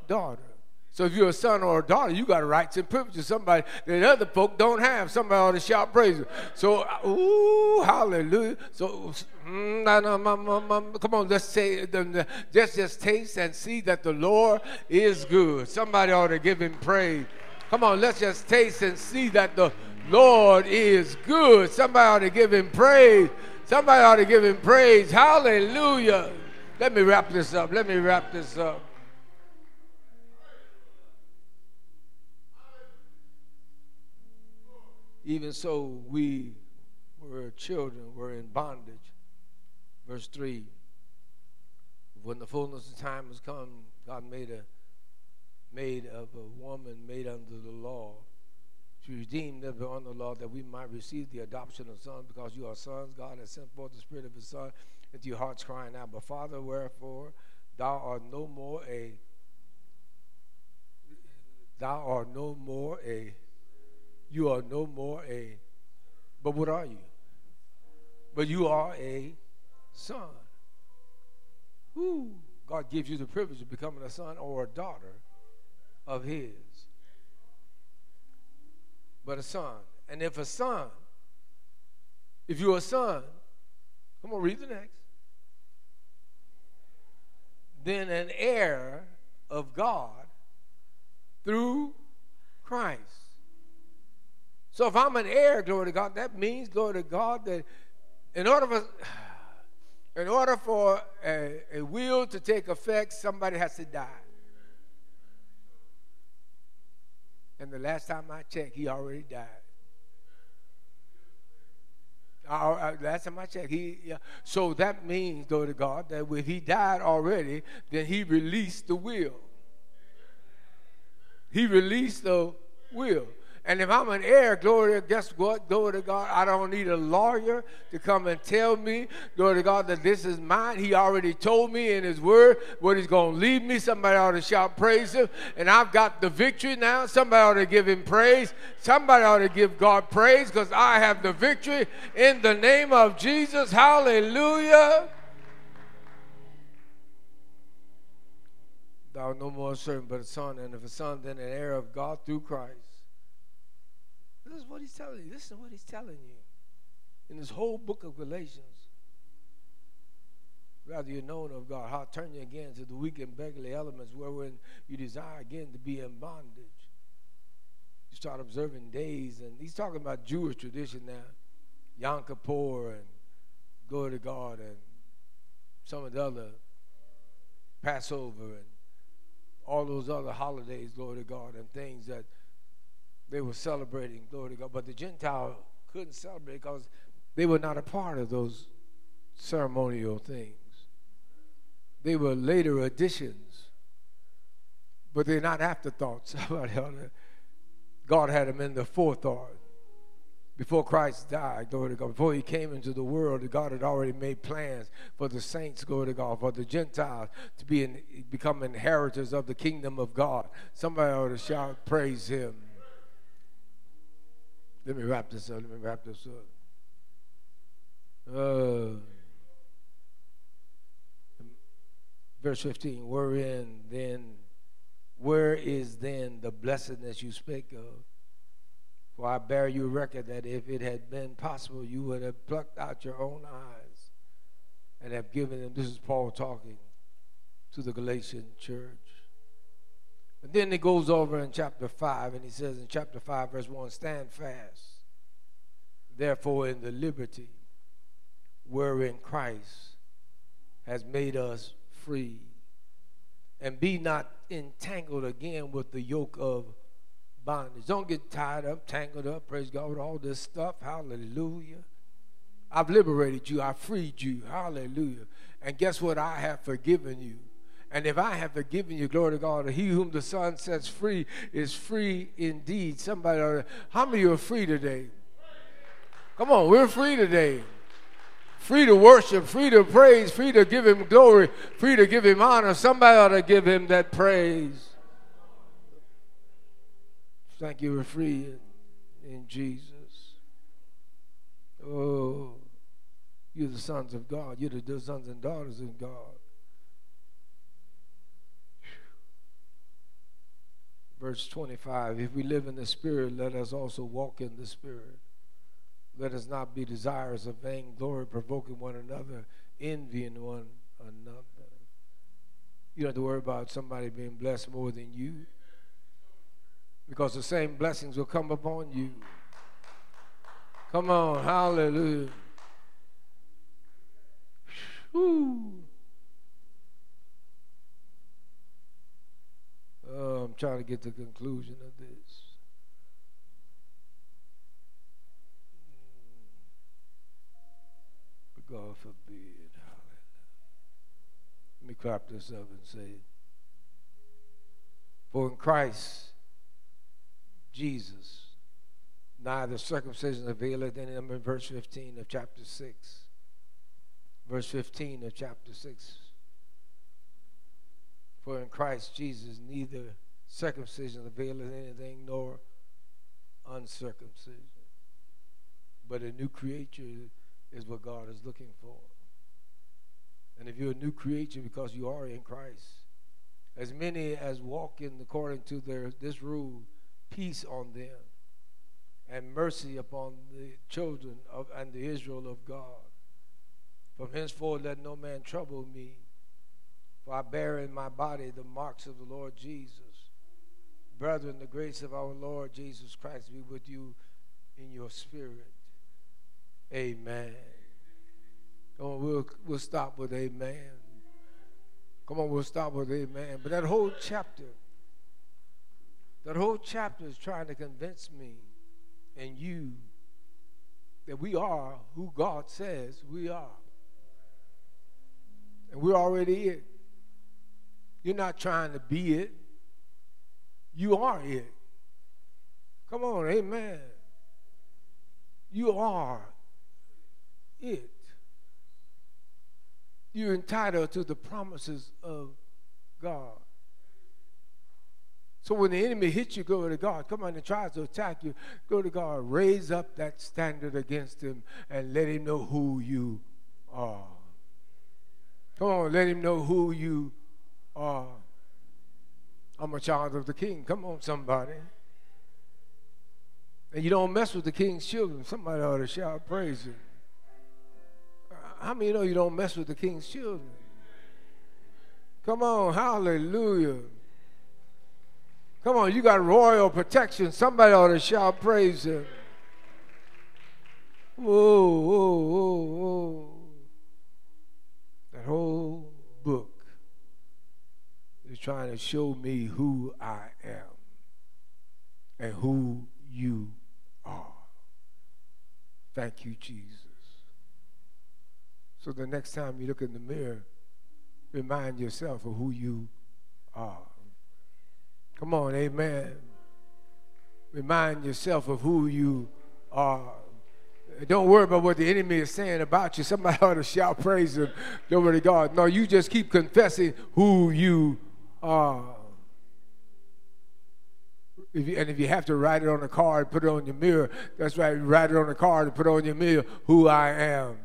daughter. So if you're a son or a daughter, you got rights and privileges. Somebody that other folk don't have. Somebody ought to shout praise. So, ooh, hallelujah. So, mm, come on, let's say, just just taste and see that the Lord is good. Somebody ought to give him praise. Come on, let's just taste and see that the Lord is good. Somebody ought to give him praise. Somebody ought to give him praise. Hallelujah. Let me wrap this up. Let me wrap this up. Even so, we were children, were in bondage. Verse 3 When the fullness of time has come, God made a made of a woman made under the law to redeem them under the law that we might receive the adoption of sons because you are sons. God has sent forth the Spirit of His Son into your hearts, crying out, But Father, wherefore thou art no more a thou art no more a you are no more a, but what are you? But you are a son. Who God gives you the privilege of becoming a son or a daughter of His. But a son. And if a son, if you're a son, come on, read the next. Then an heir of God through Christ. So if I'm an heir, glory to God, that means, glory to God, that in order for <sighs> in order for a, a will to take effect, somebody has to die. And the last time I checked, he already died. Uh, last time I checked, he yeah. so that means, glory to God, that if he died already, then he released the will. He released the will. And if I'm an heir, glory guess what? Glory to God. I don't need a lawyer to come and tell me, glory to God, that this is mine. He already told me in his word what he's going to leave me. Somebody ought to shout praise him. And I've got the victory now. Somebody ought to give him praise. Somebody ought to give God praise because I have the victory in the name of Jesus. Hallelujah. Thou no more servant but a son, and if a son, then an heir of God through Christ. This is what he's telling you. Listen to what he's telling you in this whole book of Galatians. Rather, you're known of God. How turn you again to the weak and beggarly elements wherein you desire again to be in bondage. You start observing days, and he's talking about Jewish tradition now. Yom Kippur and go to God and some of the other Passover and all those other holidays, glory to God, and things that they were celebrating, glory to God. But the Gentile couldn't celebrate because they were not a part of those ceremonial things. They were later additions, but they're not afterthoughts. <laughs> God had them in the forethought. Before Christ died, glory to God, before he came into the world, God had already made plans for the saints, glory to God, for the Gentiles to be in, become inheritors of the kingdom of God. Somebody ought to shout, praise him. Let me wrap this up. Let me wrap this up. Uh, verse 15, wherein then, where is then the blessedness you spake of? For I bear you record that if it had been possible, you would have plucked out your own eyes and have given them. This is Paul talking to the Galatian church. And then he goes over in chapter 5, and he says in chapter 5, verse 1 Stand fast, therefore, in the liberty wherein Christ has made us free, and be not entangled again with the yoke of bondage. Don't get tied up, tangled up, praise God, with all this stuff. Hallelujah. I've liberated you. I freed you. Hallelujah. And guess what? I have forgiven you. And if I have forgiven you, glory to God, he whom the Son sets free is free indeed. Somebody, how many are free today? Come on, we're free today. Free to worship, free to praise, free to give him glory, free to give him honor. Somebody ought to give him that praise. Thank you, we're free in, in Jesus. Oh, you're the sons of God. You're the sons and daughters of God. Verse 25 If we live in the Spirit, let us also walk in the Spirit. Let us not be desirous of vain glory, provoking one another, envying one another. You don't have to worry about somebody being blessed more than you because the same blessings will come upon you. Come on, hallelujah. Whew. I'm trying to get the conclusion of this. Mm. But God forbid. Hallelujah. Let me clap this up and say, For in Christ Jesus, neither circumcision availeth any number in verse 15 of chapter 6. Verse 15 of chapter 6. For in Christ Jesus neither circumcision availeth anything nor uncircumcision. But a new creature is what God is looking for. And if you're a new creature because you are in Christ, as many as walk in according to their this rule, peace on them and mercy upon the children of and the Israel of God. From henceforth let no man trouble me, for I bear in my body the marks of the Lord Jesus. Brethren, the grace of our Lord Jesus Christ be with you in your spirit. Amen. Come on, we'll, we'll stop with amen. Come on, we'll stop with amen. But that whole chapter, that whole chapter is trying to convince me and you that we are who God says we are. And we're already it. You're not trying to be it. You are it. Come on, amen. You are it. You're entitled to the promises of God. So when the enemy hits you, go to God. Come on and tries to attack you, go to God. Raise up that standard against him and let him know who you are. Come on, let him know who you are. I'm a child of the king. Come on, somebody. And you don't mess with the king's children. Somebody ought to shout praise him. How many know you don't mess with the king's children? Come on, hallelujah. Come on, you got royal protection. Somebody ought to shout praise him. Whoa, whoa, whoa, whoa. That whole book is trying to show me who I am and who you are. Thank you, Jesus. So the next time you look in the mirror, remind yourself of who you are. Come on, amen. Remind yourself of who you are. Don't worry about what the enemy is saying about you. Somebody <laughs> ought to shout praise him. Glory to God. No, you just keep confessing who you are. If you, and if you have to write it on a card, put it on your mirror. That's right. Write it on a card and put on your mirror. Who I am.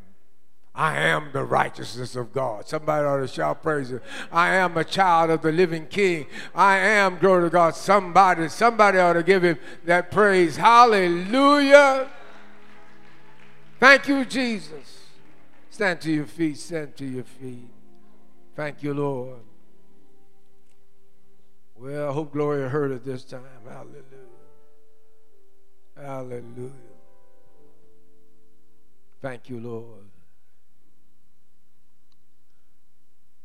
I am the righteousness of God. Somebody ought to shout praise it. I am a child of the living King. I am, glory to God. Somebody, somebody ought to give him that praise. Hallelujah. Thank you, Jesus. Stand to your feet. Stand to your feet. Thank you, Lord. Well, I hope Gloria heard it this time. Hallelujah. Hallelujah. Thank you, Lord.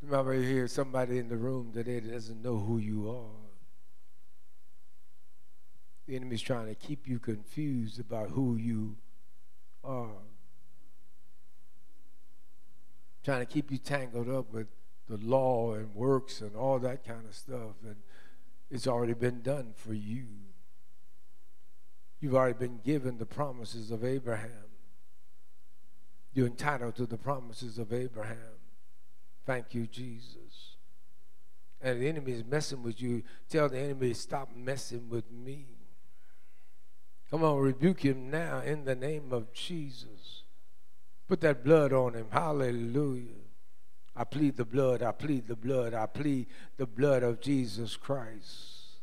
Remember, hear somebody in the room today doesn't know who you are. The enemy's trying to keep you confused about who you are. Trying to keep you tangled up with the law and works and all that kind of stuff. And it's already been done for you. You've already been given the promises of Abraham. You're entitled to the promises of Abraham. Thank you, Jesus. And the enemy is messing with you. Tell the enemy, stop messing with me. Come on, rebuke him now in the name of Jesus. Put that blood on him. Hallelujah. I plead the blood, I plead the blood, I plead the blood of Jesus Christ.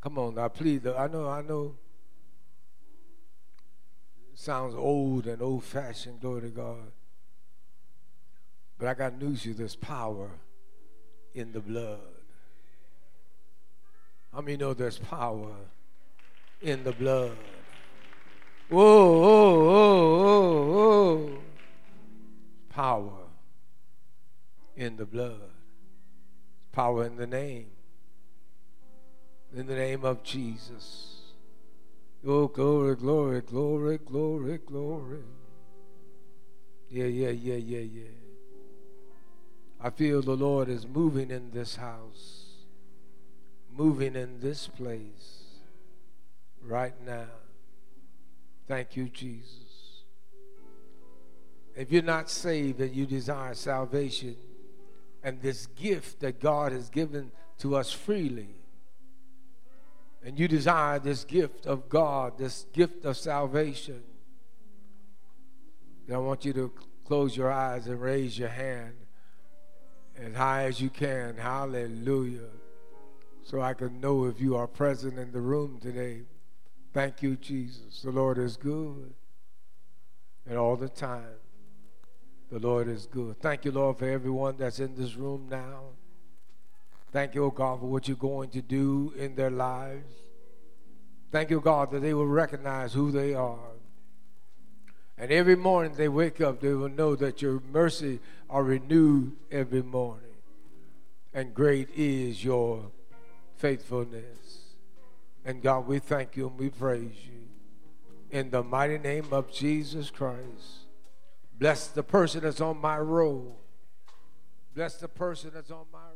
Come on, I plead the I know, I know. Sounds old and old fashioned, glory to God. But I got news you, there's power in the blood. How many know there's power in the blood? Whoa, whoa, whoa, whoa, whoa power in the blood, power in the name, in the name of Jesus. Oh, glory, glory, glory, glory, glory. Yeah, yeah, yeah, yeah, yeah. I feel the Lord is moving in this house, moving in this place right now. Thank you, Jesus. If you're not saved and you desire salvation and this gift that God has given to us freely, and you desire this gift of God, this gift of salvation, then I want you to close your eyes and raise your hand as high as you can. Hallelujah. So I can know if you are present in the room today. Thank you, Jesus. The Lord is good and all the time. The Lord is good. Thank you, Lord, for everyone that's in this room now. Thank you, oh God, for what you're going to do in their lives. Thank you, God, that they will recognize who they are. And every morning they wake up, they will know that your mercy are renewed every morning. And great is your faithfulness. And God, we thank you and we praise you. In the mighty name of Jesus Christ. Bless the person that's on my road. Bless the person that's on my